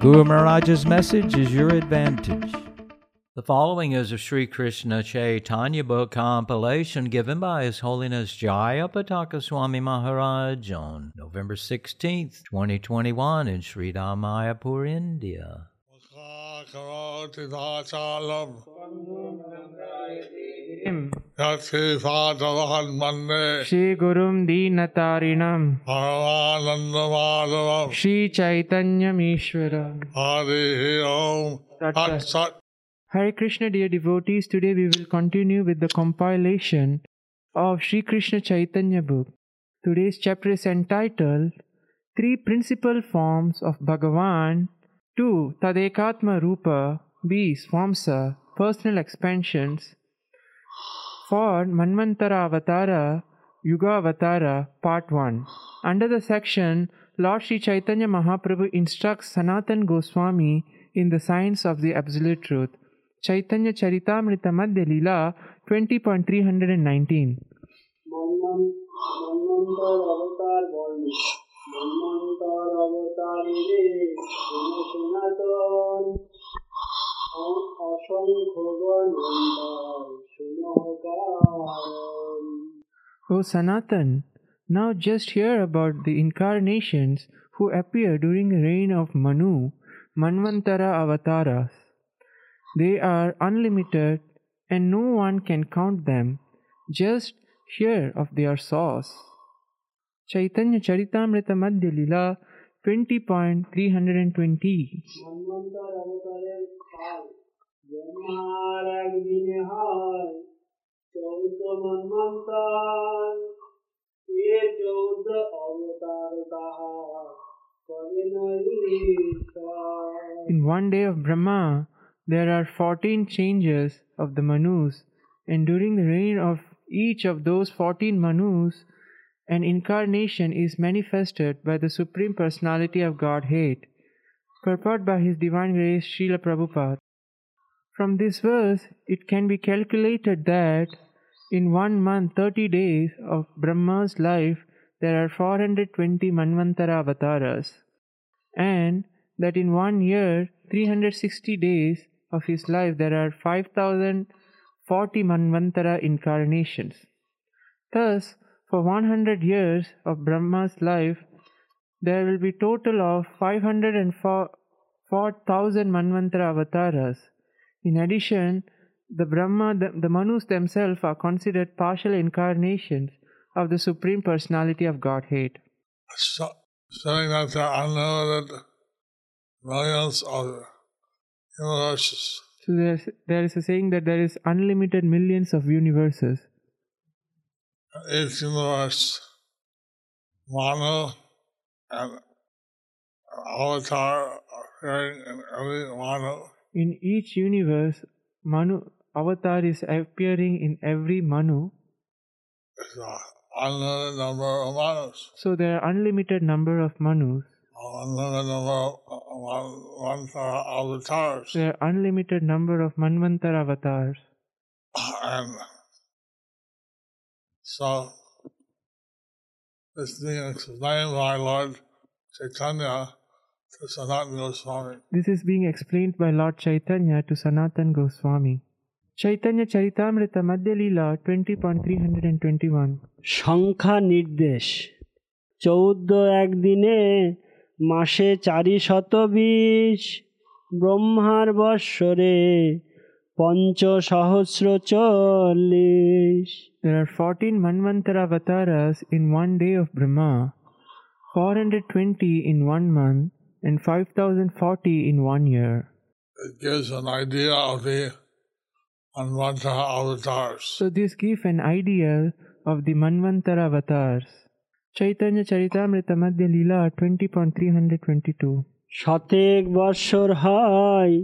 Guru Maharaj's message is your advantage. The following is a Sri Krishna Chaitanya book compilation given by His Holiness Jaya Pataka Swami Maharaj on November 16th, 2021 in Sri Mayapur, India. Shri गुरु दीन तारीणंद माधव श्री चैतन्यमीश्वर हरे ओम हरे Krishna dear devotees today we will continue with the compilation of Shri Krishna Chaitanya book today's chapter is title three principal forms of Bhagavan two तदेकात्म रूप B forms personal expansions for Manvantara Avatara Yuga Avatara Part 1. Under the section Lord Sri Chaitanya Mahaprabhu instructs Sanatan Goswami in the science of the Absolute Truth. Chaitanya Charitamrita Madhya Lila 20.319 O Sanatan, now just hear about the incarnations who appear during the reign of Manu, Manvantara avatars. They are unlimited and no one can count them. Just hear of their source. Chaitanya Charitamrita Madhya Lila 20.320 মন্মন্তর অবতারের কাল ব্রহ্মার একদিনে হয় চৌদ্দ মন্মন্তর এ চৌদ্দ অবতার তাহার করে নৈশ্বর In one day of Brahma, there are 14 changes of the Manus, and during the reign of each of those 14 Manus, an incarnation is manifested by the Supreme Personality of Godhead, purport by His Divine Grace Srila Prabhupada. From this verse, it can be calculated that in one month, 30 days of Brahma's life, there are 420 Manvantara avatars and that in one year, 360 days of his life, there are 5040 Manvantara incarnations. Thus, for 100 years of Brahma's life, there will be total of 504,000 Manvantara avatars. In addition, the Brahma, the, the Manus themselves are considered partial incarnations of the Supreme Personality of Godhead. so, saying that there are unlimited millions of universes. So there's, there is a saying that there is unlimited millions of universes. Each universe, Manu and Avatar appearing in every Manu. In each universe, Manu avatar is appearing in every Manu. It's an unlimited number of Manus. So there are unlimited number of Manus. Unlimited number of one, one avatars. There are unlimited number of Manvantara avatars. And so, this is being explained by Lord Chaitanya to Sanatana Goswami. This is being explained by Lord Chaitanya to Sanatan Goswami. Chaitanya Charitamrita Madhya Lila 20.321 সংখ্যা নির্দেশ চৌদ্দ একদিনে মাসে চারি শত বিশ ব্রহ্মার বৎসরে পঞ্চ সহস্র চল্লিশ There are 14 Manvantara avatars in one day of Brahma, 420 in one month, and 5040 in one year. It gives an idea of the Manvantara avatars. So this gives an idea of the Manvantara avatars. Chaitanya Charitamrita Madhya Lila 20.322 শতেক বৎসর হয়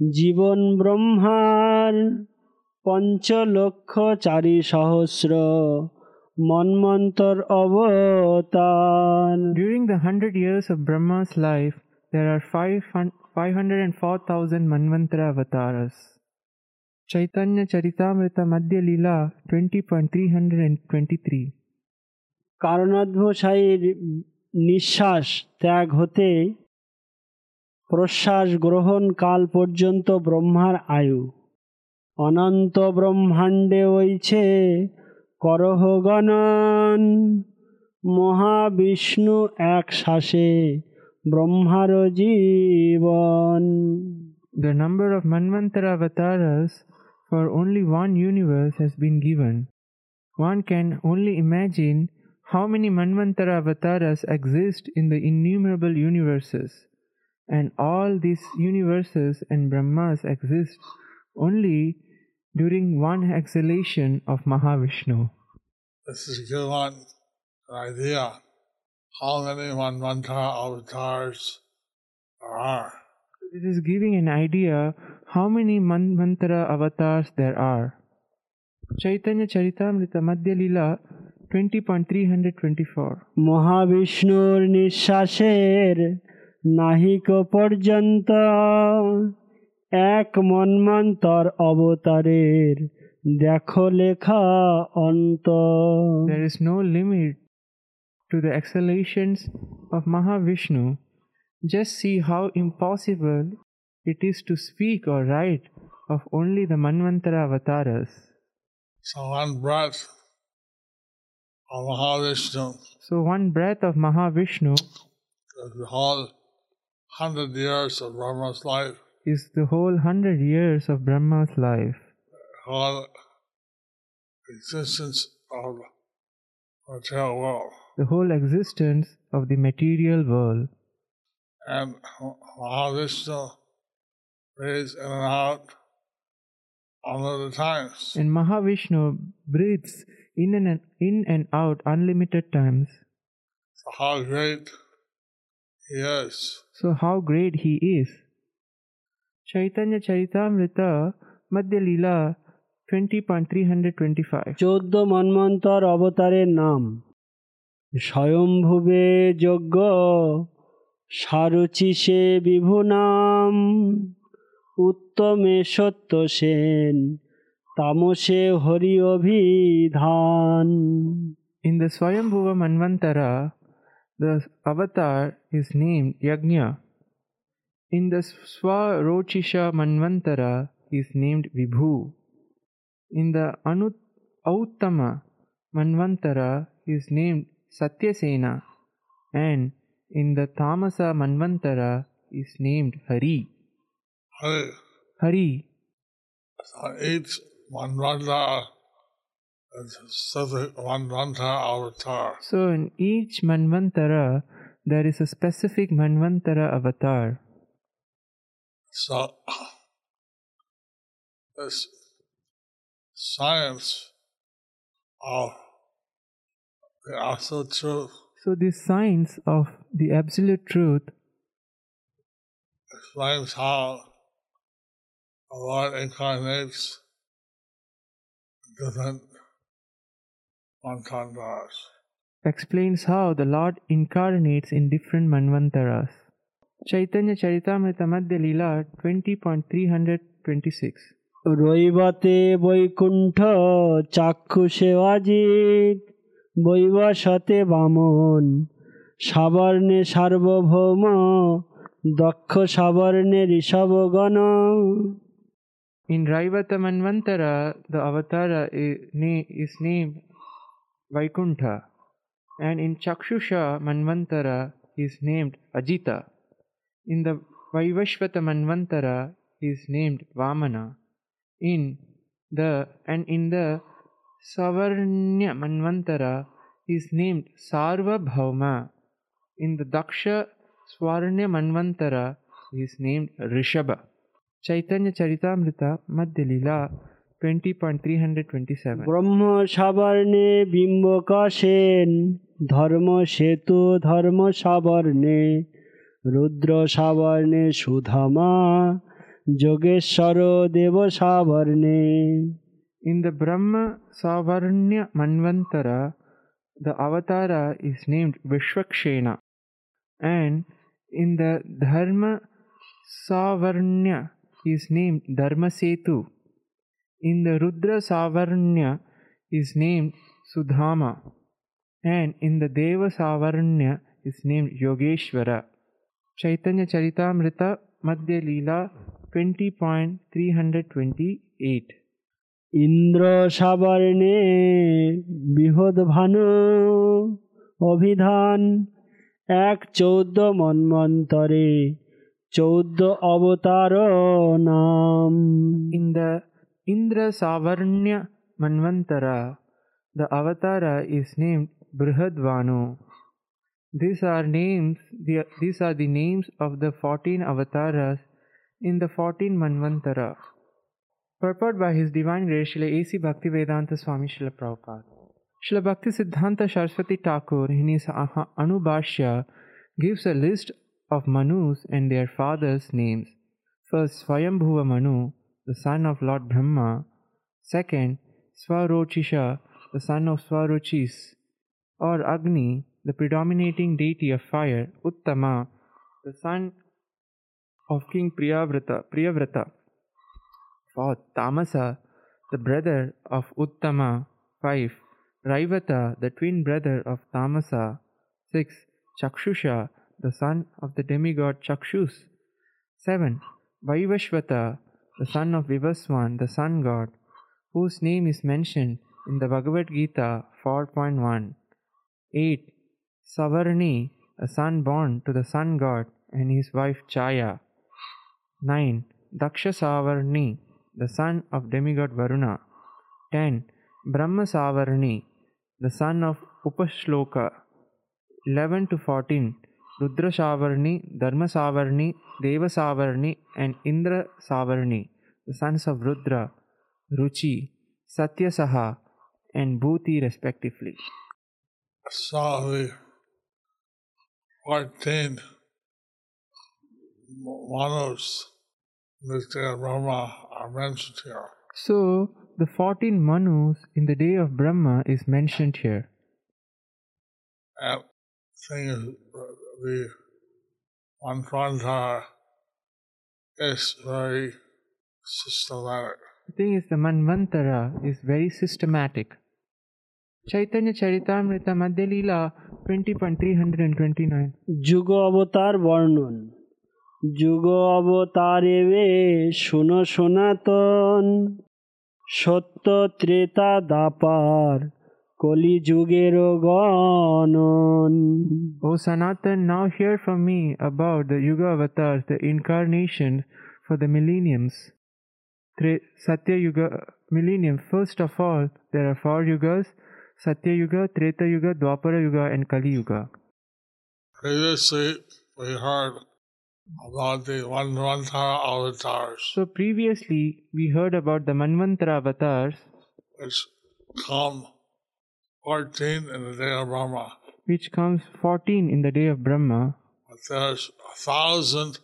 জীবন ব্রহ্মার পঞ্চলক্ষ চারি সহস্র মন্মন্তর অবতার During the hundred years of Brahma's life, there are five hun- 504,000 Manvantara avatars. Chaitanya Charitamrita Madhya Lila 20.323 কারণাধ্বসায়ীর নিঃশ্বাস ত্যাগ হতে প্রশ্বাস গ্রহণ কাল পর্যন্ত ব্রহ্মার আয়ু অনন্ত ব্রহ্মাণ্ডে ওইছে করহ গণন মহাবিষ্ণু এক শ্বাসে ব্রহ্মার জীবন The number of Manvantara avatars for only one universe has been given. One can only imagine how many Manvantara avatars exist in the innumerable universes. And all these universes and Brahmas exist only during one exhalation of Mahavishnu. This is given an idea how many Manvantara avatars there are. This is giving an idea how many Manvantara avatars there are. Chaitanya Charitamrita Madhya Lila 20.324 মহাবিষ্ণুর নিঃশ্বাসের নাহিক পর্যন্ত এক মন্মন্তর অবতারের দেখো লেখা অন্ত There is no limit to the exhalations of Mahavishnu. Just see how impossible it is to speak or write of only the Manvantara avatars. So one breath of Mahavishnu So, one breath of Mahavishnu is the whole hundred years of Brahma's life, is the whole hundred years of Brahma's life, whole existence of the material world. the whole existence of the material world. And Mahavishnu breathes in and out unlimited times. And Mahavishnu breathes in and, in and out unlimited times. So how great he is. So, how great he is! Chaitanya Charitamrita Madhya Lila 20.325 চোদ্দ মন্মন্তর অবতারের নাম স্বয়ংভুবে যজ্ঞ সারুচি সে বিভু নাম উত্তমে সত্য সেন তামসে হরি অভিধান In the Swayambhuva Manvantara, the avatar is named Yajna. In the Swarochisha Manvantara is named Vibhu. In the Anu Auttama Manvantara is named Satyasena. And in the Tamasa Manvantara is named Hari. Hari. so each Manvantara is specific Manvantara avatar. So in each Manvantara, there is a specific Manvantara avatar. So this science of the absolute truth So, this science of the absolute truth explains how the Lord incarnates different manvantars. explains how the Lord incarnates in different Manvantaras. Chaitanya Charitamrita Madhya Lila 20.326 রৈবতে Vaikuntha চাক্ষুষে Ajit বৈবসতে বামন সাবর্ণে সার্বভৌম দক্ষ সাবর্ণে ঋষভগণ In Raivata Manvantara, the avatara is, na- is named Vaikuntha, and in Chakshusha Manvantara he is named Ajita. In the Vaivashvata Manvantara he is named Vamana. In the and in the Savarnya Manvantara he is named Sarvabhauma. In the Daksha Swarnya Manvantara he is named Rishabha. Chaitanya Charitamrita Madhya Lila 20.327 ব্রহ্ম সাবর্ণে বিম্বক সেন ধর্ম সেতু ধর্ম সাবর্ণে রুদ্র সাবর্ণে সুধামা যোগেশ্বর দেব সাবর্ণে In the Brahma Savarnya Manvantara, the avatara is named Vishwakshena, and in the Dharma Savarnya is named Dharmasetu. In the Rudra Savarnya is named Sudhama, and in the Deva Savarnya is named Yogeshwara. Chaitanya Charitamrita Madhya Leela 20.328 Indra সাবর্ণে বৃহৎ ভানু অভিধান এক চৌদ্দ মন্মন্তরে চৌদ্দ অবতার নাম In the Indra Savarnya Manvantara, the avatara is named Brihadbhanu. These are names. The, these are the names of the fourteen avatars in the fourteen Manvantara. Purport by His Divine Grace Srila A.C. Bhaktivedanta Swami Srila Prabhupada. Srila Bhakti Siddhanta Saraswati Thakur in his Anubhashya gives a list of Manus and their fathers' names. First, Swayambhuva Manu, the son of Lord Brahma. Second, Swarochisha, the son of Swarochis, or Agni, the predominating deity of fire. Uttama, the son of King Priyavrata. Priyavrata. Fourth, Tamasa, the brother of Uttama. Five, Raivata, the twin brother of Tamasa. Six, Chakshusha, the son of the demigod Chakshus. Seven, Vaivashvata, the son of Vivaswan, the sun god, whose name is mentioned in the Bhagavad Gita 4.1. 8. Savarni, a son born to the sun god and his wife Chaya. 9. Daksha Savarni, the son of demigod Varuna. 10. Brahma Savarni, the son of Upashloka. 11 to 14. Rudra Savarni, Dharma Savarni, Deva Savarni, and Indra Savarni, the sons of Rudra, Ruchi, Satyasaha, and Bhuti respectively. So the 14 Manus, Nitya Brahma, are mentioned here. So, the 14 Manus in the day of Brahma is mentioned here. Thing is, the Manvantara is very systematic. The thing is, the Manvantara is very systematic. Chaitanya Charitamrita Madhya Leela 20.329 যুগ অবতার বর্ণন যুগ অবতারে বে শুনো সনাতন সত্য Treta দাপার Koli Jugero Ganon. O Sanatan, now hear from me about the Yuga Vatars, the incarnation for the millenniums. Tre Satya Yuga, millennium. First of all, there are four Yugas Satya Yuga, Treta Yuga, Dwapara Yuga, and Kali Yuga. We heard about the Manvantara avatars. So previously, we heard about the Manvantara Vatars. Come 14 in the day of Brahma. which comes 14 in the day of Brahma, But there's a thousand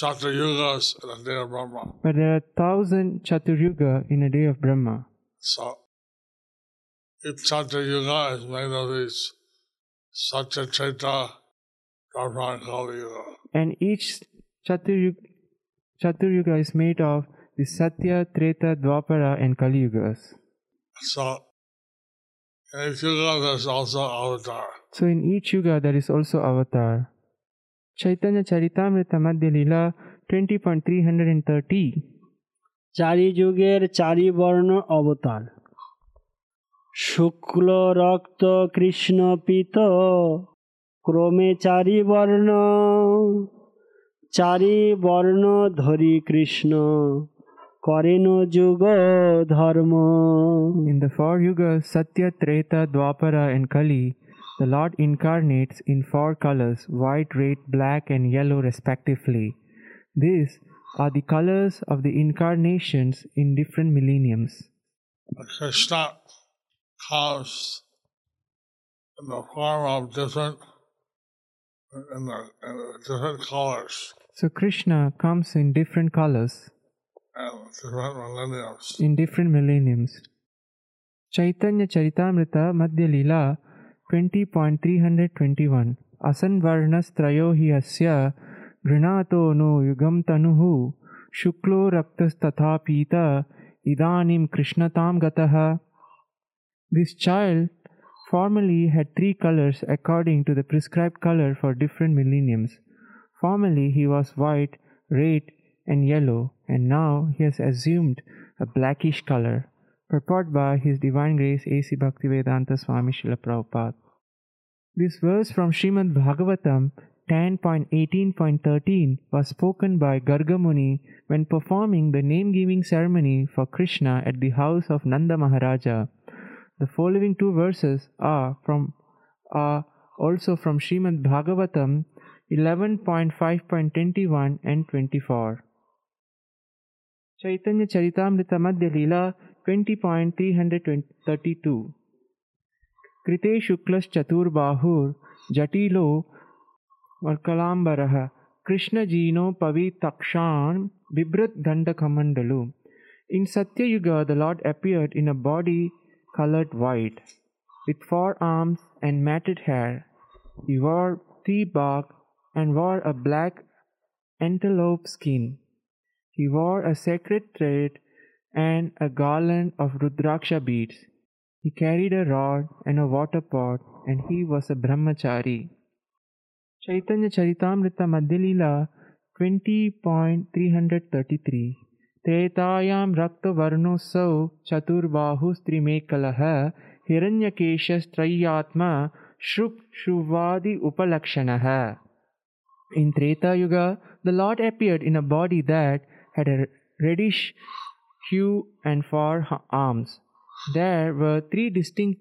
Chaturayugas in the day of Brahma. but there are a thousand Chaturyuga in a day of Brahma. So each Chaturayuga is made of these Satya Chaita Dharma Kali Yuga. And each Chaturyuga, Chaturyuga is made of the Satya, Treta, Dwapara, and Kali Yugas. So in each yuga there's also avatar. So in each yuga there is also avatar. Chaitanya Charitamrita Madhya Leela 20.330 চারি যুগের চারি বর্ণ অবতার শুক্ল রক্ত কৃষ্ণ পিত ক্রমে চারি বর্ণ চারি বর্ণ ধরি Krishna করেন যুগ ধর্ম In the four yugas Satya, Treta, Dwapara and Kali, the Lord incarnates in four colors white, red, black and yellow respectively. These are the colors of the incarnations in different millenniums. Krishna comes in the form of different in, the, in the different colors So Krishna comes in different colors in different millenniums. Chaitanya Charitamrita Madhya Leela 20.321 Asanvarnastrayo hi asya grinato no yugam tanuhu shuklo raktastatha pita idanim krishnatam gataha This child formerly had three colors according to the prescribed color for different millenniums. Formerly he was white, red, and yellow, and now he has assumed a blackish color. Purport by His Divine Grace A.C. Bhaktivedanta Swami Srila Prabhupada. This verse from Srimad Bhagavatam 10.18.13 was spoken by Gargamuni when performing the name giving ceremony for Krishna at the house of Nanda Maharaja. The following two verses are from are also from Srimad Bhagavatam 11.5.21 and 24. Chaitanya Charitamrita Madhya Lila twenty point three hundred thirty two कृते शुक्लश्चतुर्बाहुर् जटिलो वर्कलाम्बरः कृष्णजीनो पवितक्षान् in Satya Yuga the lord appeared in a body coloured white with four arms and matted hair you wore the bark and wore a black antelope skin He wore a sacred thread and a garland of Rudraksha beads. He carried a rod and a water pot, and he was a brahmachari. Chaitanya Charitamrita Madhyalila 20.333 Tretayam Raktavarnosau Chaturbahustrimekalaha Hiranyakeshastrayatma Shruk Shuvadi Upalakshanaha In Treta Yuga, the Lord appeared in a body that had a reddish hue and four ha- arms. There were three distinct,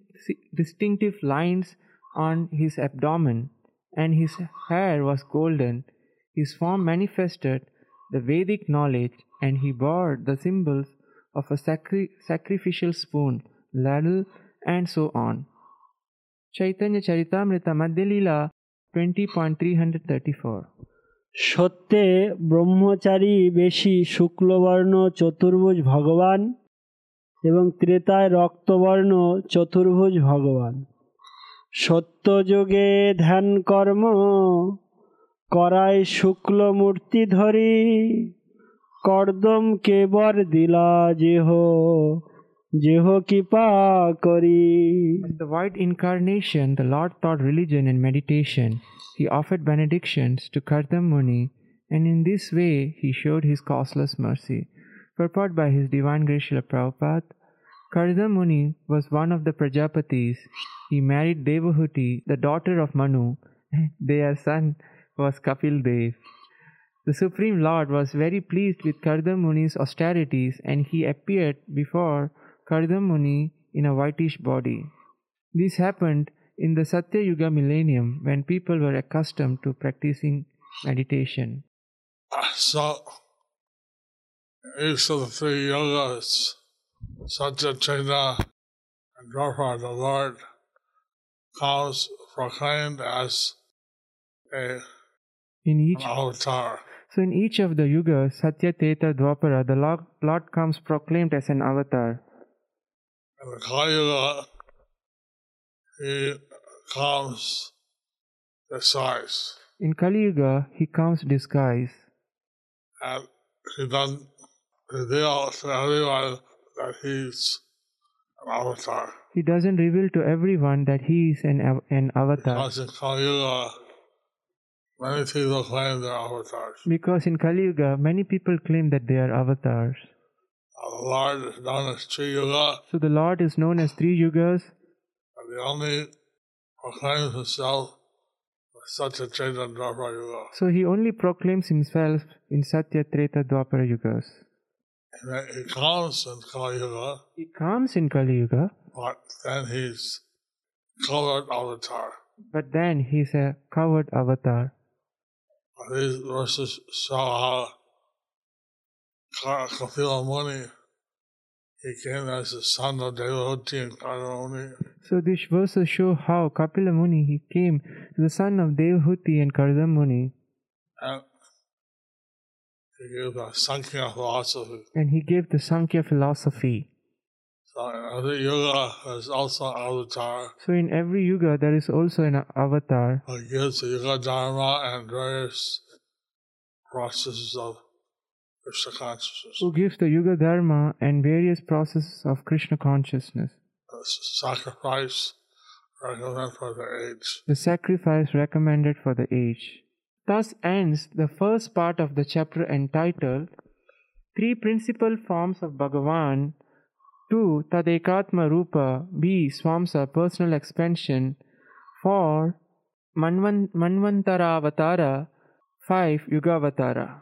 distinctive lines on his abdomen, and his hair was golden. His form manifested the Vedic knowledge, and he bore the symbols of a sacri- sacrificial spoon, ladle, and so on. Chaitanya Charitamrita Madhyalila 20.334 সত্যে ব্রহ্মচারী বেশি শুক্লবর্ণ চতুর্ভুজ ভগবান এবং ত্রেতায় রক্তবর্ণ চতুর্ভুজ ভগবান। সত্যযোগে ধ্যান কর্ম করায় শুক্ল মূর্তি ধরি, কর্দম কেবর দিলা যেহ। In the white incarnation, the Lord taught religion and meditation. He offered benedictions to Kardam Muni, and in this way he showed his causeless mercy. Purport by His Divine Grace Srila Prabhupada, Kardam Muni was one of the Prajapatis. He married Devahuti, the daughter of Manu. Their son was Kapil Dev. The Supreme Lord was very pleased with Kardamuni's austerities and he appeared before Kardam Muni in a whitish body. This happened in the Satya Yuga millennium when people were accustomed to practicing meditation. So, each of the three yogas, Satya Chaitanya and the Lord, comes proclaimed as a, In each, an avatar. so in each of the yugas, Satya, Treta, Dwapara, the Lord, Lord comes proclaimed as an avatar. Kali he comes disguised. In Kali Yuga, he comes disguised. and he doesn't reveal to everyone that he's an avatar. He doesn't reveal to everyone that he is an, av- an avatar. Because in Kali Yuga, many people claim they're avatars. Because in Kali Yuga, many people claim that they are avatars. The Lord is known as Sri Yuga, So the Lord is known as three yugas, and he only proclaims himself with such a Chaitanya Dwapara Yuga. so he only proclaims himself in Satya, Treta, Dwapara yugas. And he comes in Kali Yuga, He comes in Kali Yuga, but then he's covered avatar. but then he's a covered avatar. These verses show how Kapila Muni he came as the son of Devahuti and Karamuni. So these verses show how Kapila Muni he came as the son of Devhuti and Kardam Muni, And he gave a Sankhya philosophy. and he gave the Sankhya philosophy. So every yoga is also an avatar So in every yuga there is also an avatar who gives the yoga dharma and various processes of Krishna consciousness. who gives the yuga dharma and various processes of Krishna consciousness. Uh, sacrifice recommended for the age. the sacrifice recommended for the age. Thus ends the first part of the chapter entitled Three Principal Forms of Bhagavan, 2. Tadekatma Rupa, B. Swamsa Personal Expansion, 4. Manvan- Manvantara Avatara, 5. Yuga Yugavatara.